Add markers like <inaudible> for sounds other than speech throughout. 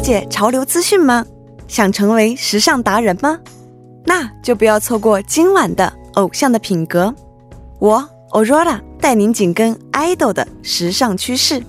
了解潮流资讯吗？想成为时尚达人吗？那就不要错过今晚的《偶像的品格》，我 Aurora 带您紧跟 idol 的时尚趋势。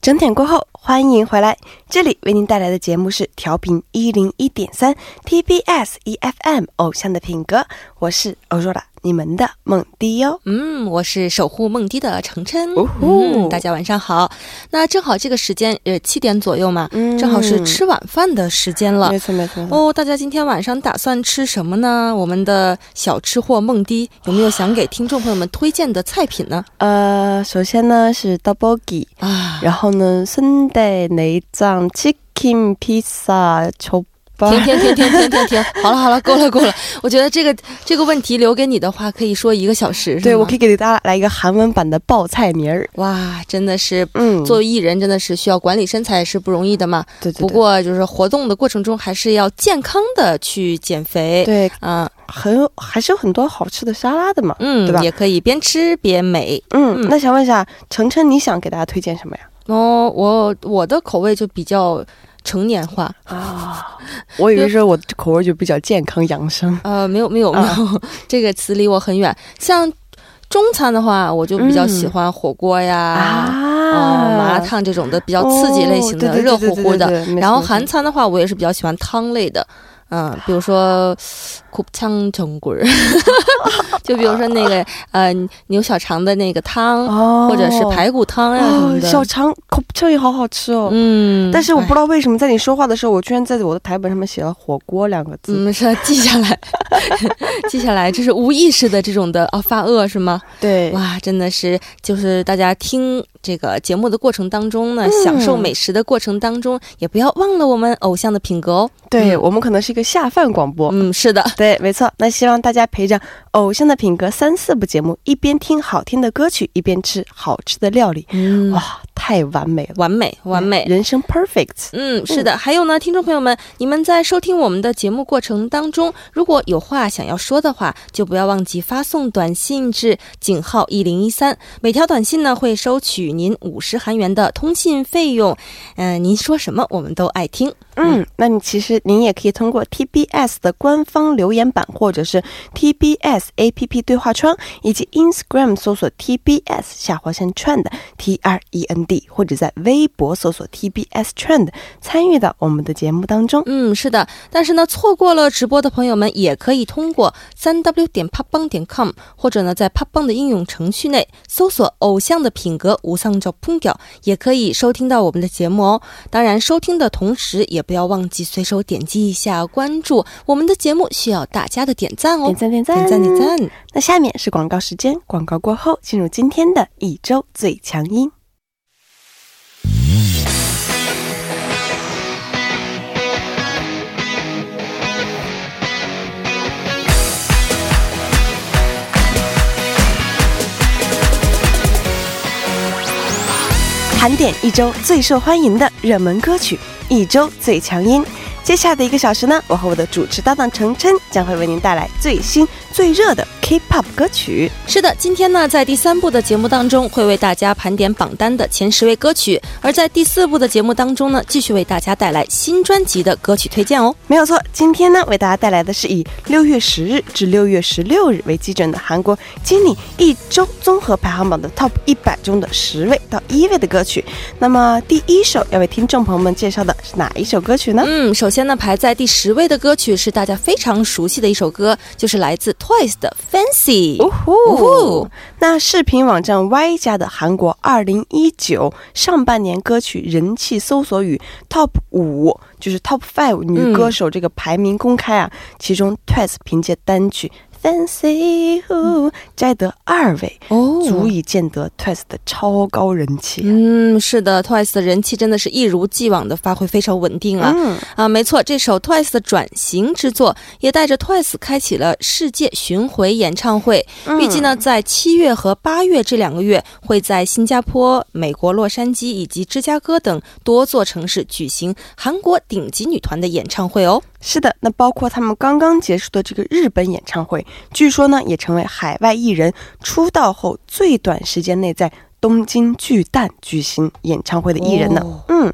整点过后，欢迎回来。这里为您带来的节目是调频一零一点三 TBS EFM《偶像的品格》，我是欧若拉。你们的梦迪哟，嗯，我是守护梦迪的程琛，嗯，大家晚上好。那正好这个时间，呃，七点左右嘛，正好是吃晚饭的时间了，没错没错。哦，大家今天晚上打算吃什么呢？我们的小吃货梦迪有没有想给听众朋友们推荐的菜品呢？呃，首先呢是 double g 啊，然后呢 Sunday 内脏 chicken pizza 炒。停停停停停停停！好了好了，够了够了。我觉得这个这个问题留给你的话，可以说一个小时。对，我可以给大家来一个韩文版的报菜名儿。哇，真的是，嗯，作为艺人，真的是需要管理身材是不容易的嘛。对对。不过就是活动的过程中，还是要健康的去减肥。对，嗯，很还是有很多好吃的沙拉的嘛。嗯，对吧？也可以边吃边美。嗯，那想问一下程程，你想给大家推荐什么呀？哦，我我的口味就比较。成年化啊，<laughs> 我以为说我口味就比较健康养生。呃，没有没有没有，<laughs> 这个词离我很远。像中餐的话，我就比较喜欢火锅呀，啊，麻辣烫这种的比较刺激类型的，热乎乎的。然后韩餐的话，我也是比较喜欢汤类的。嗯比如说苦腔成果就比如说那个呃牛小肠的那个汤或者是排骨汤呀小肠苦腔也好好吃哦嗯但是我不知道为什么在你说话的时候我居然在我的台本上面写了火锅两个字没是记下来 <laughs> 记下来这是无意识的这种的啊发饿是吗对？哇真的是就是大家听这个节目的过程当中呢享受美食的过程当中也不要忘了我们偶像的品格哦对我们可能是一个下饭广播。嗯，是的，对，没错。那希望大家陪着偶像的品格三四部节目，一边听好听的歌曲，一边吃好吃的料理。嗯，哇。太完美了，完美，完美，人生 perfect。嗯，是的。还有呢，听众朋友们，你们在收听我们的节目过程当中，如果有话想要说的话，就不要忘记发送短信至井号一零一三，每条短信呢会收取您五十韩元的通信费用。嗯，您说什么我们都爱听。嗯，那你其实您也可以通过 TBS 的官方留言板，或者是 TBS APP 对话窗，以及 Instagram 搜索 TBS 下划线 trend T R E N D，或者在微博搜索 TBS trend 参与到我们的节目当中。嗯，是的。但是呢，错过了直播的朋友们，也可以通过三 W 点 popbang 点 com，或者呢在 popbang 的应用程序内搜索“偶像的品格无上照풍겨”，也可以收听到我们的节目哦。当然，收听的同时也。不要忘记随手点击一下关注我们的节目，需要大家的点赞哦！点赞点赞点赞点赞。那下面是广告时间，广告过后进入今天的一周最强音。盘点一周最受欢迎的热门歌曲。一周最强音，接下来的一个小时呢，我和我的主持搭档程琛将会为您带来最新最热的。K-pop 歌曲是的，今天呢，在第三部的节目当中，会为大家盘点榜单的前十位歌曲；而在第四部的节目当中呢，继续为大家带来新专辑的歌曲推荐哦。没有错，今天呢，为大家带来的是以六月十日至六月十六日为基准的韩国今年一周综合排行榜的 Top 一百中的十位到一位的歌曲。那么第一首要为听众朋友们介绍的是哪一首歌曲呢？嗯，首先呢，排在第十位的歌曲是大家非常熟悉的一首歌，就是来自 Twice 的。fancy，呜呼！那视频网站 Y 家的韩国二零一九上半年歌曲人气搜索语 Top 五，就是 Top Five 女歌手这个排名公开啊，其中 Twice 凭借单曲。Fancy Who 摘得二位哦，足以见得 Twice 的超高人气。嗯，是的，Twice 的人气真的是一如既往的发挥非常稳定啊。嗯啊，没错，这首 Twice 的转型之作也带着 Twice 开启了世界巡回演唱会。预计呢，在七月和八月这两个月，会在新加坡、美国洛杉矶以及芝加哥等多座城市举行韩国顶级女团的演唱会哦。是的，那包括他们刚刚结束的这个日本演唱会，据说呢也成为海外艺人出道后最短时间内在东京巨蛋举行演唱会的艺人呢。嗯。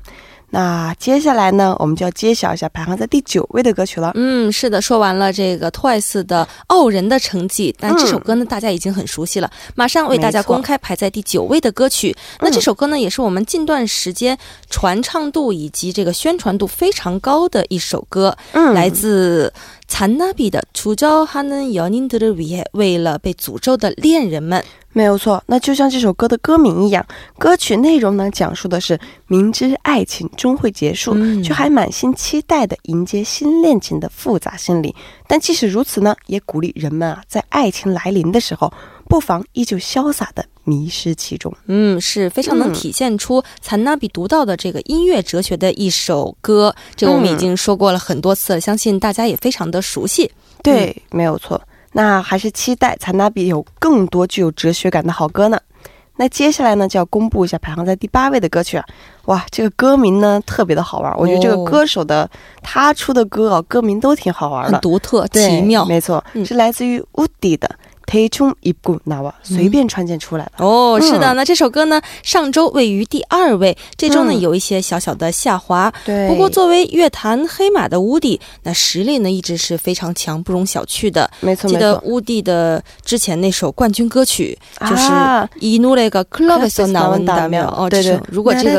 那接下来呢，我们就要揭晓一下排行在第九位的歌曲了。嗯，是的，说完了这个 Twice 的《傲人》的成绩，但这首歌呢，大家已经很熟悉了。马上为大家公开排在第九位的歌曲。那这首歌呢，也是我们近段时间传唱度以及这个宣传度非常高的一首歌。嗯，来自残纳比的《出招哈能要您得的为了被诅咒的恋人们。没有错，那就像这首歌的歌名一样，歌曲内容呢讲述的是明知爱情终会结束，却还满心期待的迎接新恋情的复杂心理。但即使如此呢，也鼓励人们啊，在爱情来临的时候，不妨依旧潇洒的迷失其中。嗯，是非常能体现出残纳比独到的这个音乐哲学的一首歌。这个我们已经说过了很多次了，相信大家也非常的熟悉。对，没有错。那还是期待采纳比有更多具有哲学感的好歌呢。那接下来呢，就要公布一下排行在第八位的歌曲啊！哇，这个歌名呢特别的好玩，我觉得这个歌手的他出的歌啊，歌名都挺好玩的，很独特、奇妙。没错，是来自于乌迪的。随便穿件出来的哦，是的，那这首歌呢，上周位于第二位，这周呢有一些小小的下滑。对，不过作为乐坛黑马的乌迪，那实力呢一直是非常强，不容小觑的。没错，记得乌迪的之前那首冠军歌曲就是伊努那个克洛贝索纳文达妙哦，对对，如果这个，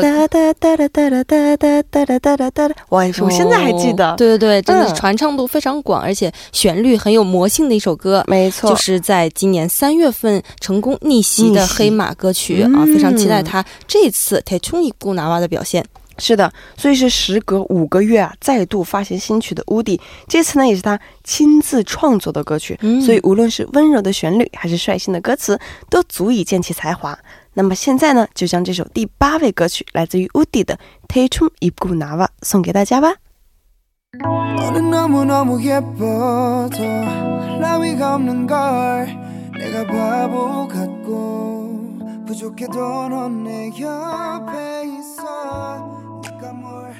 哇，我现在还记得，对对对，真的是传唱度非常广，而且旋律很有魔性的一首歌。没错，就是在。在今年三月份成功逆袭的黑马歌曲啊，非常期待他这次泰冲一古拿瓦的表现。是的，所以是时隔五个月啊，再度发行新曲的乌迪，这次呢也是他亲自创作的歌曲，所以无论是温柔的旋律还是率性的歌词，都足以见其才华。那么现在呢，就将这首第八位歌曲来自于乌迪的泰冲一古拿瓦送给大家吧。나위가 없는 걸 내가 바보 같고 부족해도 넌내 옆에 있어 네가 뭘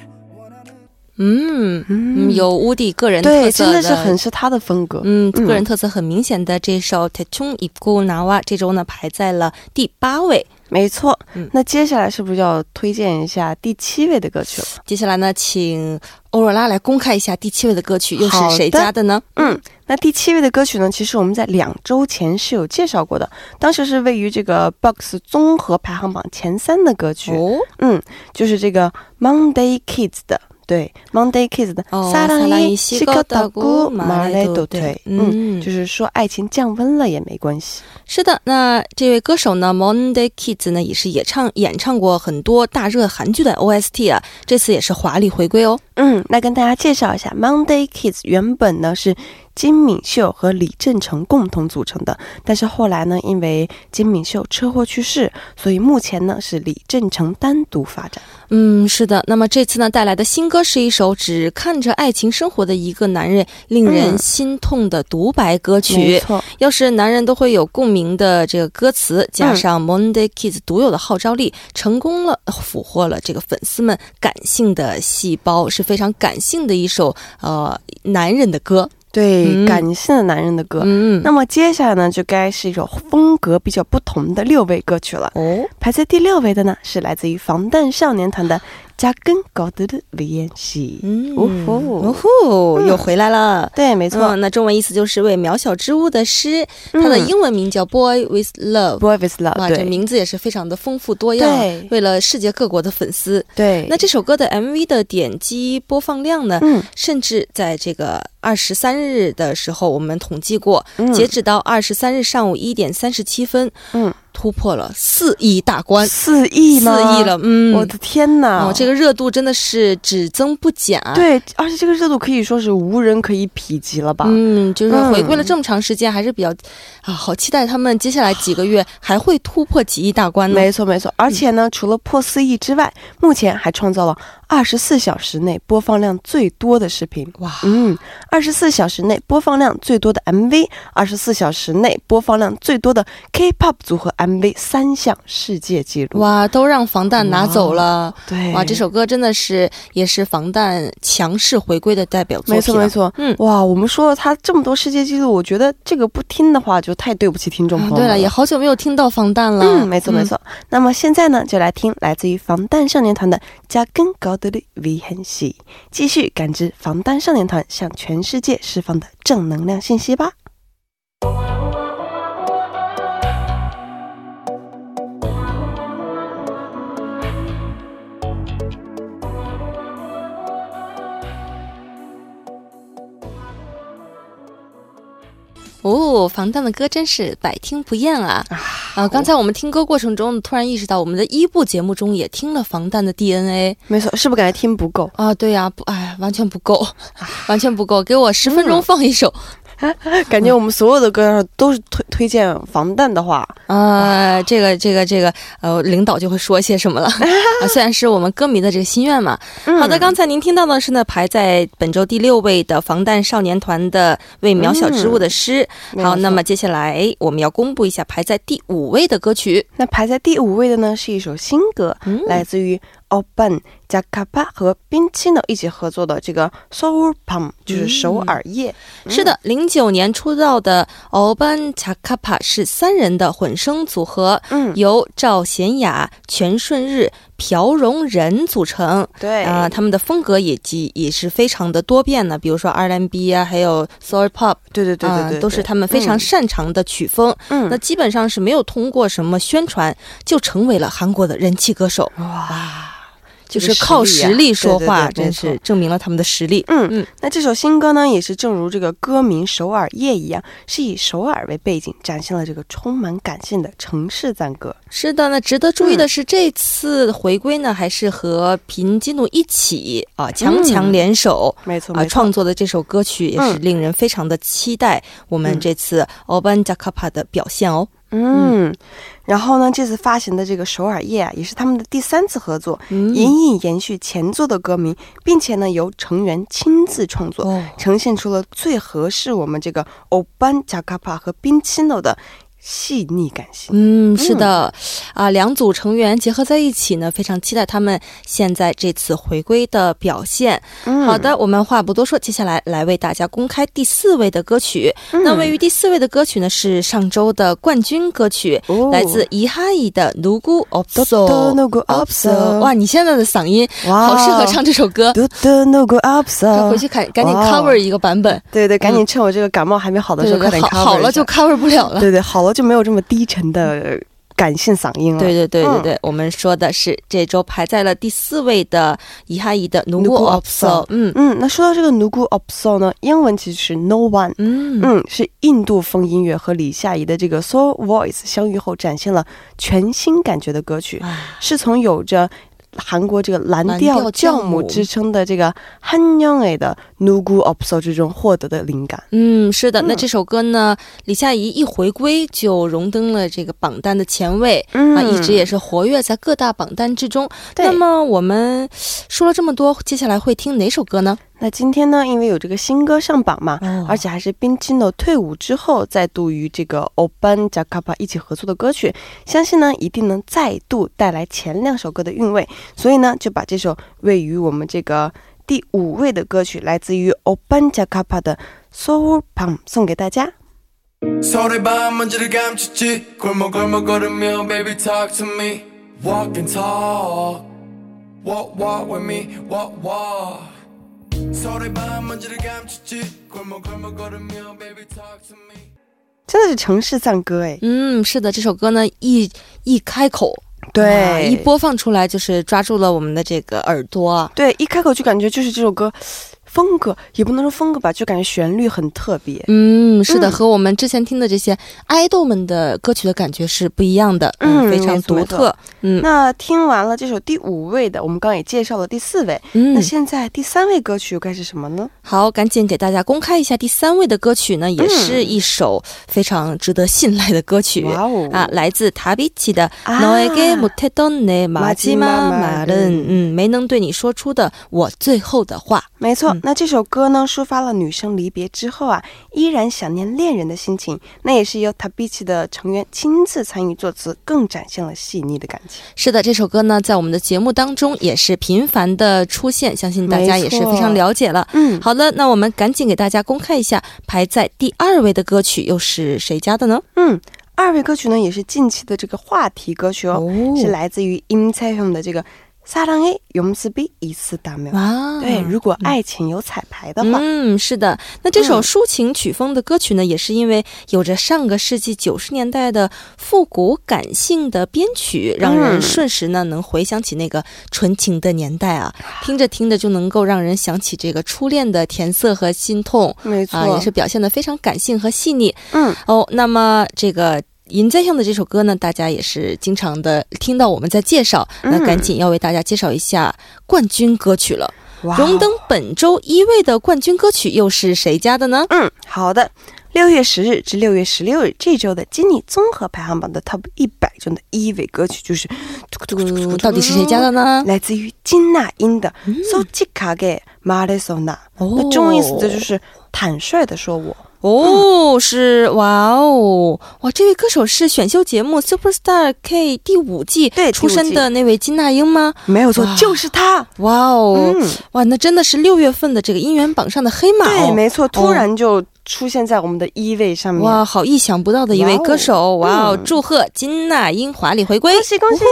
嗯嗯，有乌迪个人特色的，真的是很是他的风格。嗯，个人特色很明显的这首《t e c h u n i p u n a w a 这周呢排在了第八位。 没错，嗯，那接下来是不是要推荐一下第七位的歌曲了？接下来呢，请欧若拉来公开一下第七位的歌曲又是谁家的呢？嗯，那第七位的歌曲呢，其实我们在两周前是有介绍过的，当时是位于这个 Box 综合排行榜前三的歌曲。哦，嗯，就是这个 Monday Kids 的。对，Monday Kiss 的《萨拉伊西克达古马雷多腿》，嗯，就是说爱情降温了也没关系。是的，那这位歌手呢，Monday Kids 呢也是也唱演唱过很多大热韩剧的 OST 啊，这次也是华丽回归哦。嗯，那跟大家介绍一下，Monday Kids 原本呢是。金敏秀和李振成共同组成的，但是后来呢，因为金敏秀车祸去世，所以目前呢是李振成单独发展。嗯，是的。那么这次呢带来的新歌是一首只看着爱情生活的一个男人令人心痛的独白歌曲。没错，要是男人都会有共鸣的这个歌词，加上 Monday Kids 独有的号召力，成功了俘获了这个粉丝们感性的细胞，是非常感性的一首呃男人的歌。对，感性的男人的歌。嗯，那么接下来呢，就该是一首风格比较不同的六位歌曲了。哦，排在第六位的呢，是来自于防弹少年团的。加根高德的联系，嗯，哦吼，哦吼，又回来了。对，没错。那中文意思就是为渺小之物的诗。它的英文名叫 Boy with Love，Boy with Love。哇，这名字也是非常的丰富多样。对，为了世界各国的粉丝。对。那这首歌的 MV 的点击播放量呢？嗯，甚至在这个二十三日的时候，我们统计过，截止到二十三日上午一点三十七分，嗯。突破了四亿大关，四亿吗？四亿了，嗯，我的天哪！哦，这个热度真的是只增不减啊！对，而且这个热度可以说是无人可以匹及了吧？嗯，就是回归了这么长时间，还是比较啊，好期待他们接下来几个月还会突破几亿大关呢？没错，没错。而且呢，除了破四亿之外，目前还创造了二十四小时内播放量最多的视频。哇，嗯，二十四小时内播放量最多的 MV，二十四小时内播放量最多的 K-pop 组合 MV 三项世界纪录。哇，都让防弹拿走了。对，哇，这首歌真的是也是防弹强势回归的代表作品。没错没错，嗯，哇，我们说了他这么多世界纪录，我觉得这个不听的话就太对不起听众朋友了。对了，也好久没有听到防弹了。嗯，没错没错。那么现在呢，就来听来自于防弹少年团的《加更高的的 V 很细》，继续感知防弹少年团向全世界释放的正能量信息吧。哦，防弹的歌真是百听不厌啊！啊，刚才我们听歌过程中，突然意识到我们的一部节目中也听了防弹的 DNA。没错，是不是感觉听不够啊？对呀，不，哎，完全不够，完全不够，给我十分钟放一首。<laughs> 感觉我们所有的歌都是推推荐防弹的话啊，这个这个这个呃，领导就会说些什么了 <laughs> 啊？虽然是我们歌迷的这个心愿嘛。好的，刚才您听到的是呢，排在本周第六位的防弹少年团的《为渺小之物的诗》。好，那么接下来我们要公布一下排在第五位的歌曲。那排在第五位的呢，是一首新歌，来自于。欧班加卡帕和冰淇呢一起合作的这个 Seoul Pam 就是首尔夜。是的，零九年出道的欧班加卡帕是三人的混声组合，嗯，由赵贤雅、全顺日、朴荣仁组成。对啊，他们的风格也极也是非常的多变的，比如说 R&B 啊，还有 Soul Pop，对对对对对，都是他们非常擅长的曲风。嗯，那基本上是没有通过什么宣传就成为了韩国的人气歌手。哇。就是靠实力说话，真是证明了他们的实力。嗯嗯，那这首新歌呢，也是正如这个歌名《首尔夜》一样，是以首尔为背景，展现了这个充满感性的城市赞歌。是的，那值得注意的是，这次回归呢，还是和平基努一起啊，强强联手，没错啊，创作的这首歌曲也是令人非常的期待。我们这次 Oban Jakapa 的表现哦。嗯，然后呢，这次发行的这个首尔夜啊，也是他们的第三次合作，隐隐延续前作的歌名，并且呢，由成员亲自创作，呈现出了最合适我们这个欧班加卡帕和冰淇诺的。细腻感性，嗯，是的，啊，两组成员结合在一起呢，非常期待他们现在这次回归的表现。好的，我们话不多说，接下来来为大家公开第四位的歌曲。那位于第四位的歌曲呢，是上周的冠军歌曲，来自伊哈伊的《누구없어》。哇，你现在的嗓音好适合唱这首歌。回去赶赶紧 cover 一个版本。对对，赶紧趁我这个感冒还没好的时候快点 cover 好了就 cover 不了了。对对，好了。 就没有这么低沉的感性嗓音了。对对对对对，我们说的是这周排在了第四位的李夏怡的《Nugu Opsol》。嗯嗯，那说到这个《Nugu Opsol》呢，英文其实是 “No One”。嗯嗯，是印度风音乐和李夏怡的这个 Soul Voice 相遇后，展现了全新感觉的歌曲，是从有着。韩国这个蓝调教母之称的这个汉영애的《누구없어》之中获得的灵感。嗯，是的，那这首歌呢，李夏怡一回归就荣登了这个榜单的前位，啊，一直也是活跃在各大榜单之中。那么我们说了这么多，接下来会听哪首歌呢？ 那今天呢，因为有这个新歌上榜嘛，而且还是冰淇诺退伍之后再度与这个 Oban j a k a p a 一起合作的歌曲，相信呢一定能再度带来前两首歌的韵味。所以呢，就把这首位于我们这个第五位的歌曲，来自于 Oban j a k a p a 的《Soul Pump》送给大家。真的是城市赞歌哎，嗯，是的，这首歌呢一一开口，对，一播放出来就是抓住了我们的这个耳朵，对，一开口就感觉就是这首歌风格也不能说风格吧，就感觉旋律很特别。嗯，是的，和我们之前听的这些爱豆们的歌曲的感觉是不一样的，嗯，非常独特。嗯，那听完了这首第五位的，我们刚刚也介绍了第四位，嗯，那现在第三位歌曲又该是什么呢？好，赶紧给大家公开一下第三位的歌曲呢，也是一首非常值得信赖的歌曲。哇哦，啊，来自塔比奇的《너에게못했던내마지막말은》，嗯，没能对你说出的我最后的话。没错， 那这首歌呢，抒发了女生离别之后啊，依然想念恋人的心情。那也是由塔比奇的成员亲自参与作词，更展现了细腻的感情。是的，这首歌呢，在我们的节目当中也是频繁的出现，相信大家也是非常了解了。嗯，好的，那我们赶紧给大家公开一下，排在第二位的歌曲又是谁家的呢？嗯，二位歌曲呢，也是近期的这个话题歌曲哦，是来自于 In c h e 的这个。撒浪嘿勇士 b 一四 w 哇对如果爱情有彩排的话。嗯是的。那这首抒情曲风的歌曲呢也是因为有着上个世纪九十年代的复古感性的编曲让人瞬时呢能回想起那个纯情的年代啊。听着听着就能够让人想起这个初恋的甜涩和心痛没错。啊也是表现的非常感性和细腻。嗯。哦那么这个银在向的这首歌呢，大家也是经常的听到我们在介绍，那赶紧要为大家介绍一下冠军歌曲了。荣登本周一位的冠军歌曲又是谁家的呢？嗯，好的，六月十日至六月十六日这周的金尼综合排行榜的 TOP 一百中的一位歌曲就是，到底是谁家的呢？来自于金娜英的《So Chikage Marisona》，那中文意思就是坦率的说我。哦，是哇哦哇！这位歌手是选秀节目《Super Star K》第五季对出身的那位金娜英吗？没有错，就是他！哇哦，哇，那真的是六月份的这个音源榜上的黑马哦！对，没错，突然就出现在我们的一位上面。哇，好意想不到的一位歌手！哇哦，祝贺金娜英华丽回归！恭喜恭喜！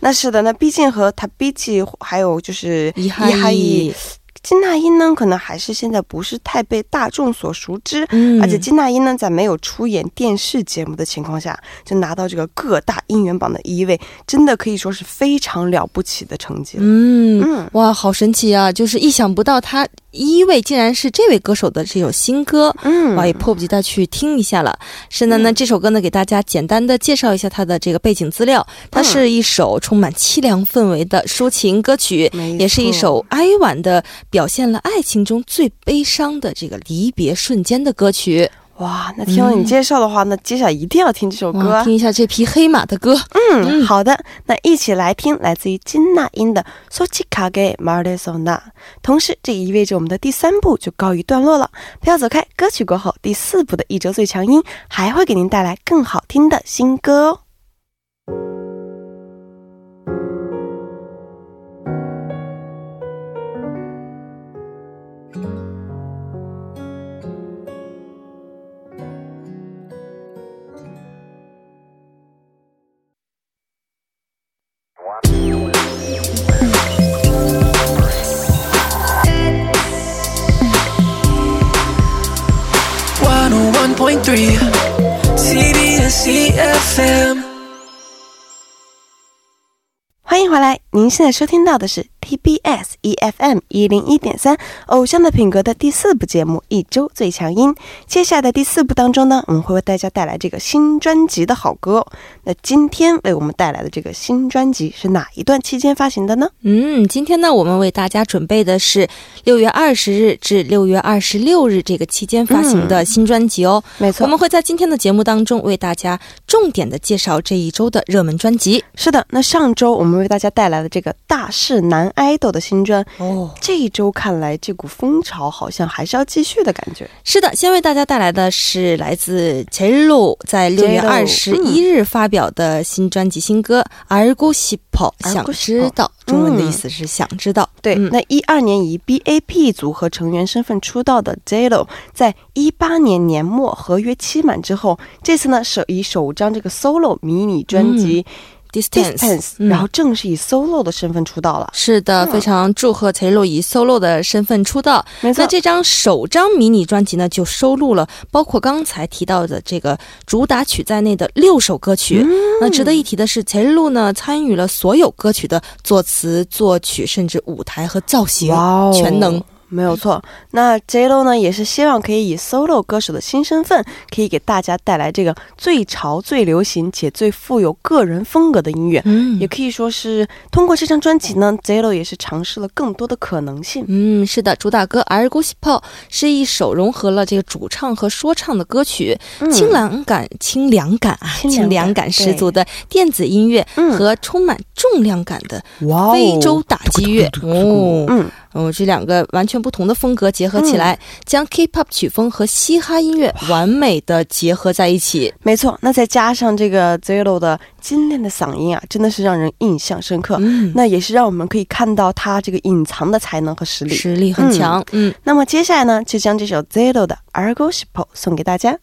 那是的，那毕竟和他比起，还有就是伊哈伊。金娜英呢，可能还是现在不是太被大众所熟知，嗯，而且金娜英呢，在没有出演电视节目的情况下，就拿到这个各大音源榜的一位，真的可以说是非常了不起的成绩了。嗯，哇，好神奇啊！就是意想不到他。一位竟然是这位歌手的这首新歌，嗯，哇，也迫不及待去听一下了。是的，那这首歌呢，给大家简单的介绍一下它的这个背景资料。它是一首充满凄凉氛围的抒情歌曲，也是一首哀婉的表现了爱情中最悲伤的这个离别瞬间的歌曲。哇，那听了你介绍的话，那接下来一定要听这首歌，听一下这匹黑马的歌。嗯，好的，那一起来听来自于金娜英的《So Chikage Marisona》。同时，这意味着我们的第三部就告一段落了。不要走开，歌曲过后，第四部的一周最强音还会给您带来更好听的新歌哦。您现在收听到的是 TBS EFM 一零一点三偶像的品格的第四部节目《一周最强音》。接下来的第四部当中呢，我们会为大家带来这个新专辑的好歌。那今天为我们带来的这个新专辑是哪一段期间发行的呢？嗯，今天呢，我们为大家准备的是六月二十日至六月二十六日这个期间发行的新专辑哦。没错，我们会在今天的节目当中为大家重点的介绍这一周的热门专辑。是的，那上周我们为大家带来的这个大势男 idol 的新专哦。这一周看来，这股风潮好像还是要继续的感觉。是的，先为大家带来的是来自 c e l o 在六月二十一日发表的新专辑新歌《而孤西跑》，想知道。中文的意思是想知道。对，那一二年以 B A P 组合成员身份出道的 Jelo，在一八年年末合约期满之后，这次呢，首以首张这个 solo 迷你专辑。Distance，然后正式以 solo 的身份出道了。是的，非常祝贺陈露以 solo 的身份出道。没错，那这张首张迷你专辑呢，就收录了包括刚才提到的这个主打曲在内的六首歌曲。那值得一提的是，陈露呢参与了所有歌曲的作词、作曲，甚至舞台和造型，全能。没有错，那 JLO 呢也是希望可以以 solo 歌手的新身份，可以给大家带来这个最潮、最流行且最富有个人风格的音乐。嗯，也可以说是通过这张专辑呢，JLO 也是尝试了更多的可能性。嗯，是的，主打歌《Argo s p o 是一首融合了这个主唱和说唱的歌曲，清凉感、清凉感啊，清凉感十足的电子音乐和充满重量感的非洲打击乐。哦，嗯，哦，这两个完全。不同的风格结合起来，将 K-pop 曲风和嘻哈音乐完美的结合在一起。没错，那再加上这个 Zelo 的精炼的嗓音啊，真的是让人印象深刻。嗯，那也是让我们可以看到他这个隐藏的才能和实力，实力很强。嗯，那么接下来呢，就将这首 Zelo 的《Argoshipo》送给大家。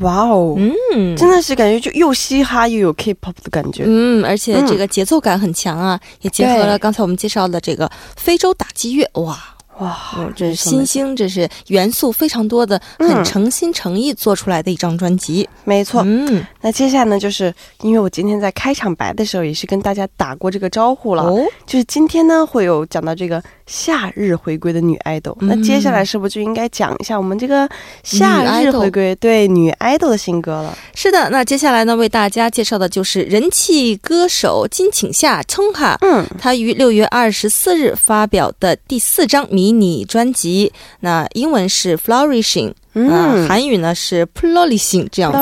哇哦，嗯，真的是感觉就又嘻哈又有 K-pop 的感觉，嗯，而且这个节奏感很强啊，也结合了刚才我们介绍的这个非洲打击乐，哇。哇，这是新星，这是元素非常多的，很诚心诚意做出来的一张专辑。没错，嗯，那接下来呢，就是因为我今天在开场白的时候也是跟大家打过这个招呼了，就是今天呢会有讲到这个夏日回归的女爱豆。那接下来是不是就应该讲一下我们这个夏日回归对女爱豆的新歌了？是的，那接下来呢为大家介绍的就是人气歌手金请夏聪哈嗯，他于六月二十四日发表的第四张。迷你专辑，那英文是 Flourishing。嗯，韩语呢是 Flourishing 这样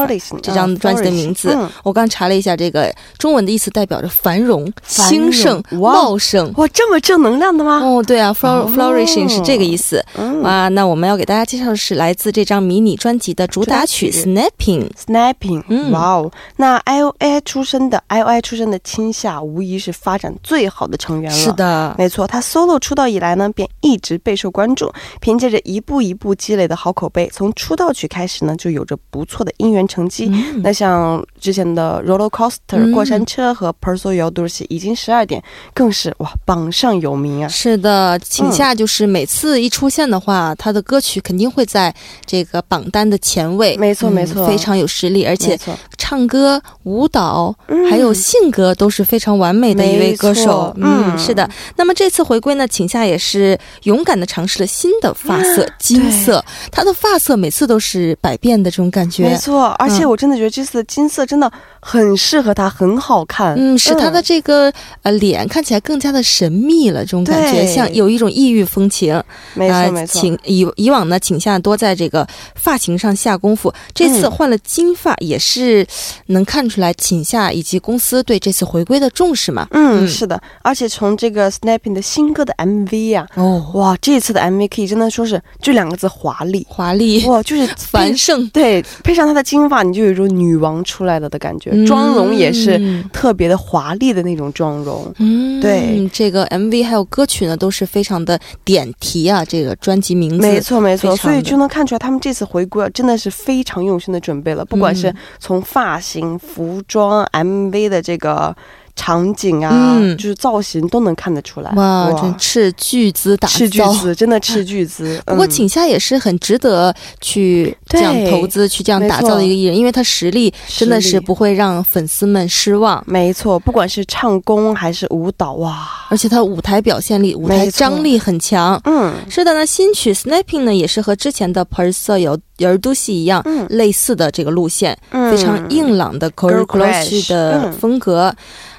这张专辑的名字。我刚查了一下，这个中文的意思代表着繁荣、兴盛、茂盛。哇，这么正能量的吗？哦，对啊，Flourishing 是这个意思。哇，那我们要给大家介绍的是来自这张迷你专辑的主打曲 Snapping。Snapping，哇哦，那 I O I 出身的 I O I 出身的青夏，无疑是发展最好的成员了。是的，没错，他 solo 出道以来呢，便一直备受关注，凭借着一步一步积累的好口碑。从出道曲开始呢，就有着不错的音源成绩。那像之前的 Roller Coaster 过山车和 Perso y o d o s 已经十二点，更是哇榜上有名啊！是的，请下就是每次一出现的话，他的歌曲肯定会在这个榜单的前位。没错没错，非常有实力，而且唱歌、舞蹈还有性格都是非常完美的一位歌手。嗯，是的。那么这次回归呢，请下也是勇敢的尝试了新的发色——金色。他的发色。色每次都是百变的这种感觉，没错，而且我真的觉得这次的金色真的很适合他，很好看。嗯，使他的这个呃脸看起来更加的神秘了，这种感觉像有一种异域风情。没错没错，请以以往呢，请下多在这个发型上下功夫，这次换了金发，也是能看出来请下以及公司对这次回归的重视嘛。嗯，是的，而且从这个 Snapping 的新歌的 MV 啊，哦哇，这次的 MV 可以真的说是就两个字华丽，华丽。哇，就是繁盛，对，配上她的金发，你就有一种女王出来了的感觉，妆容也是特别的华丽的那种妆容。嗯，对，这个 MV 还有歌曲呢，都是非常的点题啊。这个专辑名字，没错没错，所以就能看出来他们这次回归真的是非常用心的准备了，不管是从发型、服装、MV 的这个。场景啊，就是造型都能看得出来。哇，真斥巨资打造，斥巨资，真的斥巨资。<laughs> 不过，井下也是很值得去这样投资、去这样打造的一个艺人，因为他实力真的是不会让粉丝们失望。没错，不管是唱功还是舞蹈，哇，而且他舞台表现力、舞台张力很强。嗯，是的，那新曲《Snapping》呢，也是和之前的《p e r s o 有有儿都戏一样，类似的这个路线，非常硬朗的 Girl Crush 的风格。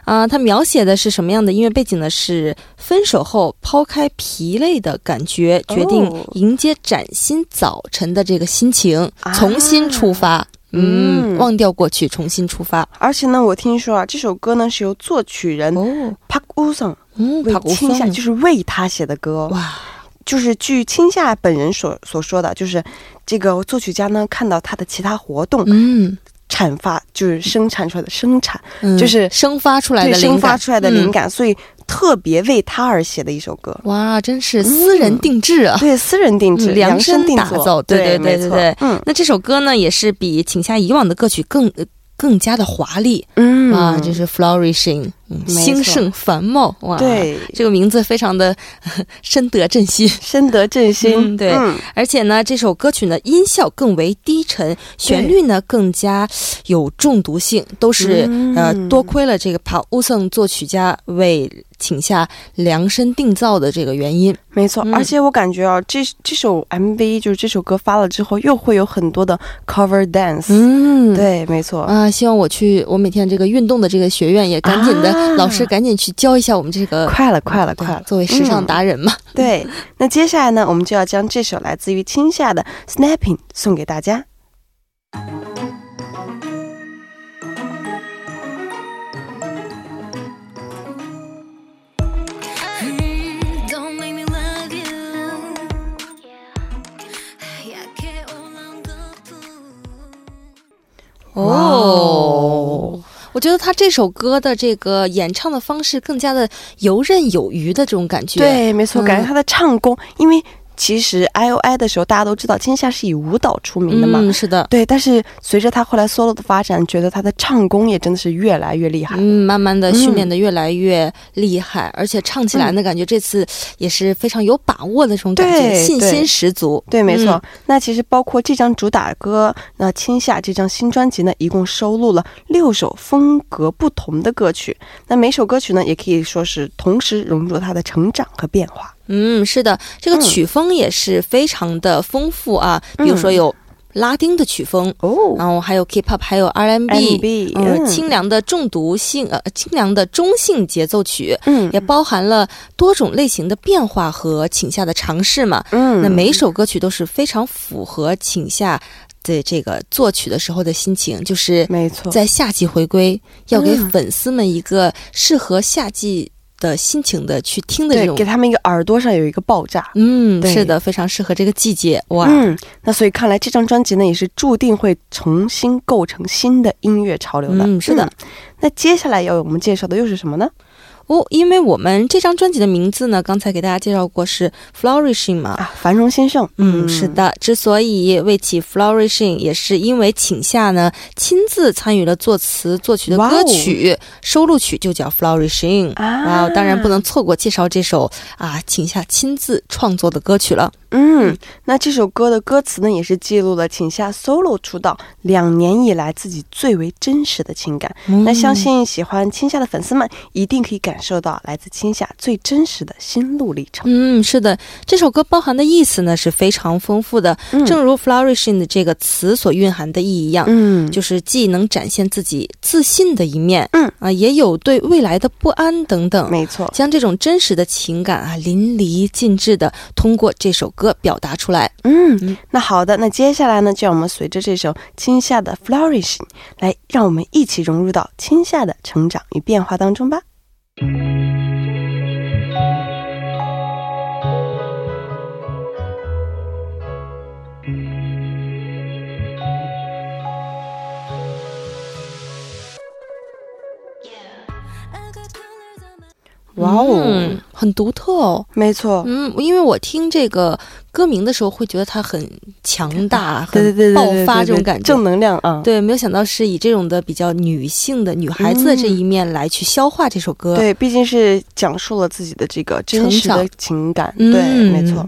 啊，它描写的是什么样的音乐背景呢？是分手后抛开疲累的感觉，决定迎接崭新早晨的这个心情，重新出发。嗯，忘掉过去，重新出发。而且呢，我听说啊，这首歌呢是由作曲人 Park Woo Sung 为青夏，就是为他写的歌。哇，就是据青夏本人所所说的，就是这个作曲家呢看到他的其他活动，嗯。产发就是生产出来的生产，就是生发出来的生发出来的灵感，所以特别为他而写的一首歌。哇，真是私人定制啊！对，私人定制，量身打造。对对对对对。嗯，那这首歌呢，也是比请下以往的歌曲更更加的华丽。嗯啊，就是 flourishing。兴盛繁茂哇！对，这个名字非常的 <laughs> 深得朕心，深得朕心。对，而且呢，这首歌曲呢音效更为低沉，旋律呢更加有中毒性，都是呃多亏了这个帕乌森作曲家为。请下量身定造的这个原因，没错。而且我感觉啊，这这首 MV 就是这首歌发了之后，又会有很多的 cover dance。嗯，对，没错啊。希望我去，我每天这个运动的这个学院也赶紧的，老师赶紧去教一下我们这个。快了，快了，快了！作为时尚达人嘛。对。<laughs> 那接下来呢，我们就要将这首来自于青夏的 Snapping 送给大家。哦，我觉得他这首歌的这个演唱的方式更加的游刃有余的这种感觉。对，没错，感觉他的唱功，因为。其实 I O I 的时候，大家都知道金夏是以舞蹈出名的嘛。嗯，是的。对，但是随着他后来 solo 的发展，觉得他的唱功也真的是越来越厉害。嗯，慢慢的训练的越来越厉害，而且唱起来呢，感觉这次也是非常有把握的这种感觉，信心十足。对，没错。那其实包括这张主打歌，那青夏这张新专辑呢，一共收录了六首风格不同的歌曲。那每首歌曲呢，也可以说是同时融入了他的成长和变化。嗯，是的，这个曲风也是非常的丰富啊。比如说有拉丁的曲风哦，然后还有 K-pop，还有 R&B，嗯，清凉的中毒性呃，清凉的中性节奏曲，嗯，也包含了多种类型的变化和请下的尝试嘛。嗯，那每一首歌曲都是非常符合请下的这个作曲的时候的心情，就是没错，在夏季回归，要给粉丝们一个适合夏季。的心情的去听的这种，给他们一个耳朵上有一个爆炸，嗯，是的，非常适合这个季节哇。嗯，那所以看来这张专辑呢，也是注定会重新构成新的音乐潮流的。嗯，是的。那接下来要我们介绍的又是什么呢？哦，因为我们这张专辑的名字呢，刚才给大家介绍过是 flourishing 嘛，啊，繁荣兴盛。嗯，是的。之所以为起 flourishing，也是因为请夏呢亲自参与了作词作曲的歌曲收录曲就叫 flourishing 啊，当然不能错过介绍这首啊请夏亲自创作的歌曲了。嗯，那这首歌的歌词呢，也是记录了请夏 solo 出道两年以来自己最为真实的情感。那相信喜欢青夏的粉丝们一定可以感受到来自青夏最真实的心路历程。嗯，是的，这首歌包含的意思呢是非常丰富的，正如 flourishing 的这个词所蕴含的意义一样，嗯，就是既能展现自己自信的一面，嗯啊，也有对未来的不安等等。没错，将这种真实的情感啊淋漓尽致的通过这首。歌表达出来，嗯，那好的，那接下来呢，就让我们随着这首青夏的 Flourishing 来，让我们一起融入到青夏的成长与变化当中吧。哇哦，很独特哦，没错，嗯，因为我听这个歌名的时候，会觉得它很强大，很爆发这种感觉，正能量啊，对，没有想到是以这种的比较女性的女孩子的这一面来去消化这首歌，对，毕竟是讲述了自己的这个真实的情感，对，没错。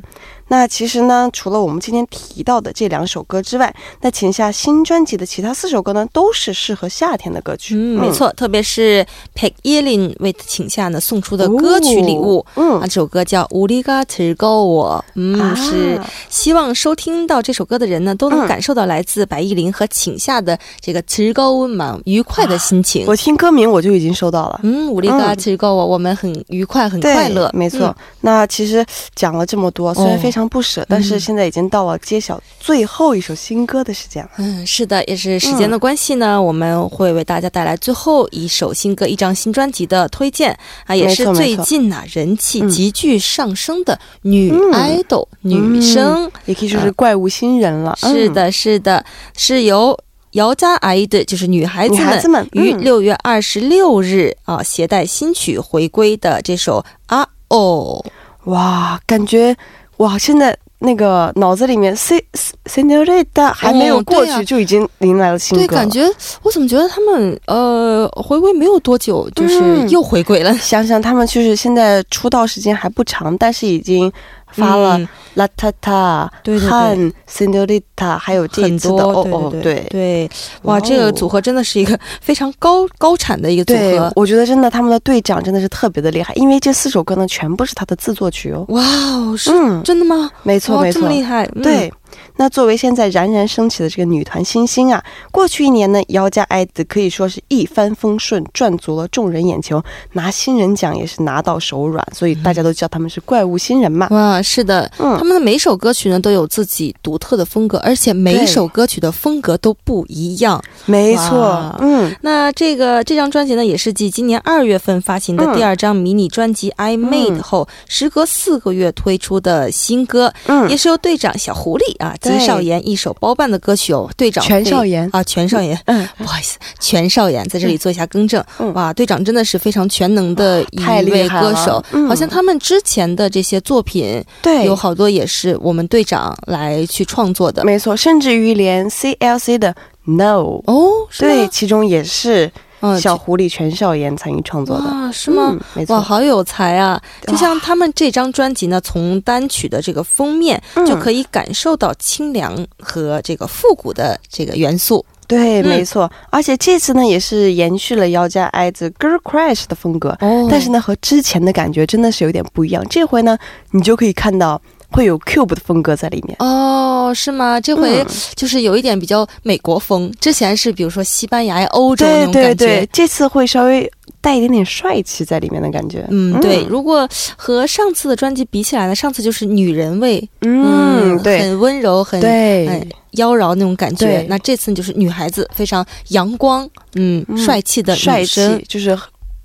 那其实呢，除了我们今天提到的这两首歌之外，那秦夏新专辑的其他四首歌呢，都是适合夏天的歌曲。嗯，没错，特别是 Peg Yelin 为秦夏呢送出的歌曲礼物，嗯，啊，这首歌叫《乌里嘎特高我》，嗯，是希望收听到这首歌的人呢，都能感受到来自白艺林和请夏的这个词高温满愉快的心情。我听歌名我就已经收到了，嗯，乌里嘎特高我，我们很愉快，很快乐，没错。那其实讲了这么多，虽然非常。不舍，但是现在已经到了揭晓最后一首新歌的时间了。嗯，是的，也是时间的关系呢，我们会为大家带来最后一首新歌、一张新专辑的推荐啊，也是最近呢人气急剧上升的女 idol 女生，也可以说是怪物新人了。是的，是的，是由姚家 idol 就是女孩子们于六月二十六日啊携带新曲回归的这首啊哦，哇，感觉。哇，现在那个脑子里面 “C C n o r i t a 还没有过去，就已经迎来了新歌。对，感觉我怎么觉得他们呃回归没有多久，就是又回归了。想想他们就是现在出道时间还不长，但是已经。发了 La Tata、Han、Senorita，，还有这次的哦哦，对对，哇，这个组合真的是一个非常高高产的一个组合。我觉得真的他们的队长真的是特别的厉害，因为这四首歌呢全部是他的自作曲哦。哇哦，是真的吗？没错没错，这么厉害，对。那作为现在冉冉升起的这个女团新星啊，过去一年呢，姚家爱子可以说是一帆风顺，赚足了众人眼球，拿新人奖也是拿到手软，所以大家都叫他们是怪物新人嘛。哇，是的，嗯，他们的每首歌曲呢都有自己独特的风格，而且每一首歌曲的风格都不一样。没错，嗯，那这个这张专辑呢，也是继今年二月份发行的第二张迷你专辑《I Made》后，时隔四个月推出的新歌，嗯，也是由队长小狐狸啊。金少言一首包办的歌曲哦，队长全少言。啊，全少言，嗯，<laughs> 不好意思，全少言在这里做一下更正。哇，队长真的是非常全能的一位歌手，好像他们之前的这些作品，对，有好多也是我们队长来去创作的，没错，甚至于连 CLC 的 No 哦，对，其中也是。小狐狸全少妍参与创作的啊，是吗？没错，哇，好有才啊！就像他们这张专辑呢，从单曲的这个封面就可以感受到清凉和这个复古的这个元素。对，没错。而且这次呢，也是延续了姚家爱子 Girl Crush 的风格，但是呢，和之前的感觉真的是有点不一样。这回呢，你就可以看到。会有 Cube 的风格在里面哦，是吗？这回就是有一点比较美国风，之前是比如说西班牙、欧洲那种感觉，这次会稍微带一点点帅气在里面的感觉。嗯，对。如果和上次的专辑比起来呢，上次就是女人味，嗯，对，很温柔，很对妖娆那种感觉。那这次就是女孩子非常阳光，嗯，帅气的帅气，就是。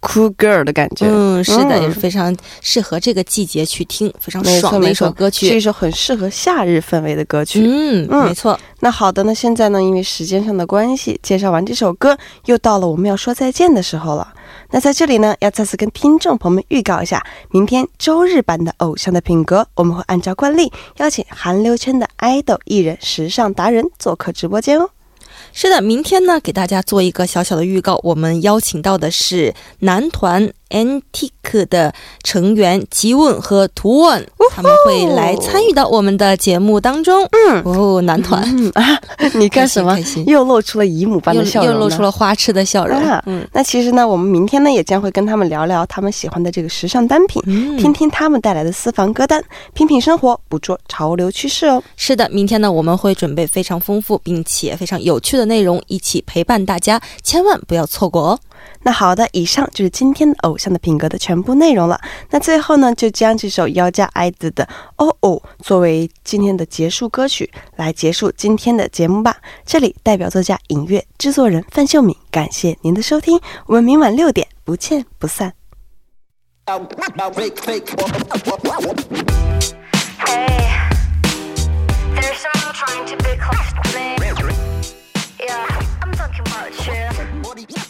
Cool girl 的感觉，嗯，是的，也是非常适合这个季节去听，非常爽的一首歌曲，是一首很适合夏日氛围的歌曲。嗯，没错。那好的，那现在呢，因为时间上的关系，介绍完这首歌，又到了我们要说再见的时候了。那在这里呢，要再次跟听众朋友们预告一下，明天周日版的《偶像的品格》，我们会按照惯例邀请韩流圈的爱豆艺人、时尚达人做客直播间哦。是的，明天呢，给大家做一个小小的预告，我们邀请到的是男团。Antique 的成员吉问和图问，他们会来参与到我们的节目当中。嗯，哦，男团啊，<laughs> 你干什么？又露出了姨母般的笑容，又露出了花痴的笑容。嗯，那其实呢，我们明天呢也将会跟他们聊聊他们喜欢的这个时尚单品，听听他们带来的私房歌单，品品生活，捕捉潮流趋势哦。是的，明天呢我们会准备非常丰富并且非常有趣的内容，一起陪伴大家，千万不要错过哦。那好的，以上就是今天的偶偶像的品格的全部内容了。那最后呢，就将这首妖家爱子的《哦哦》作为今天的结束歌曲来结束今天的节目吧。这里代表作家尹月，制作人范秀敏，感谢您的收听，我们明晚六点不见不散。40, 40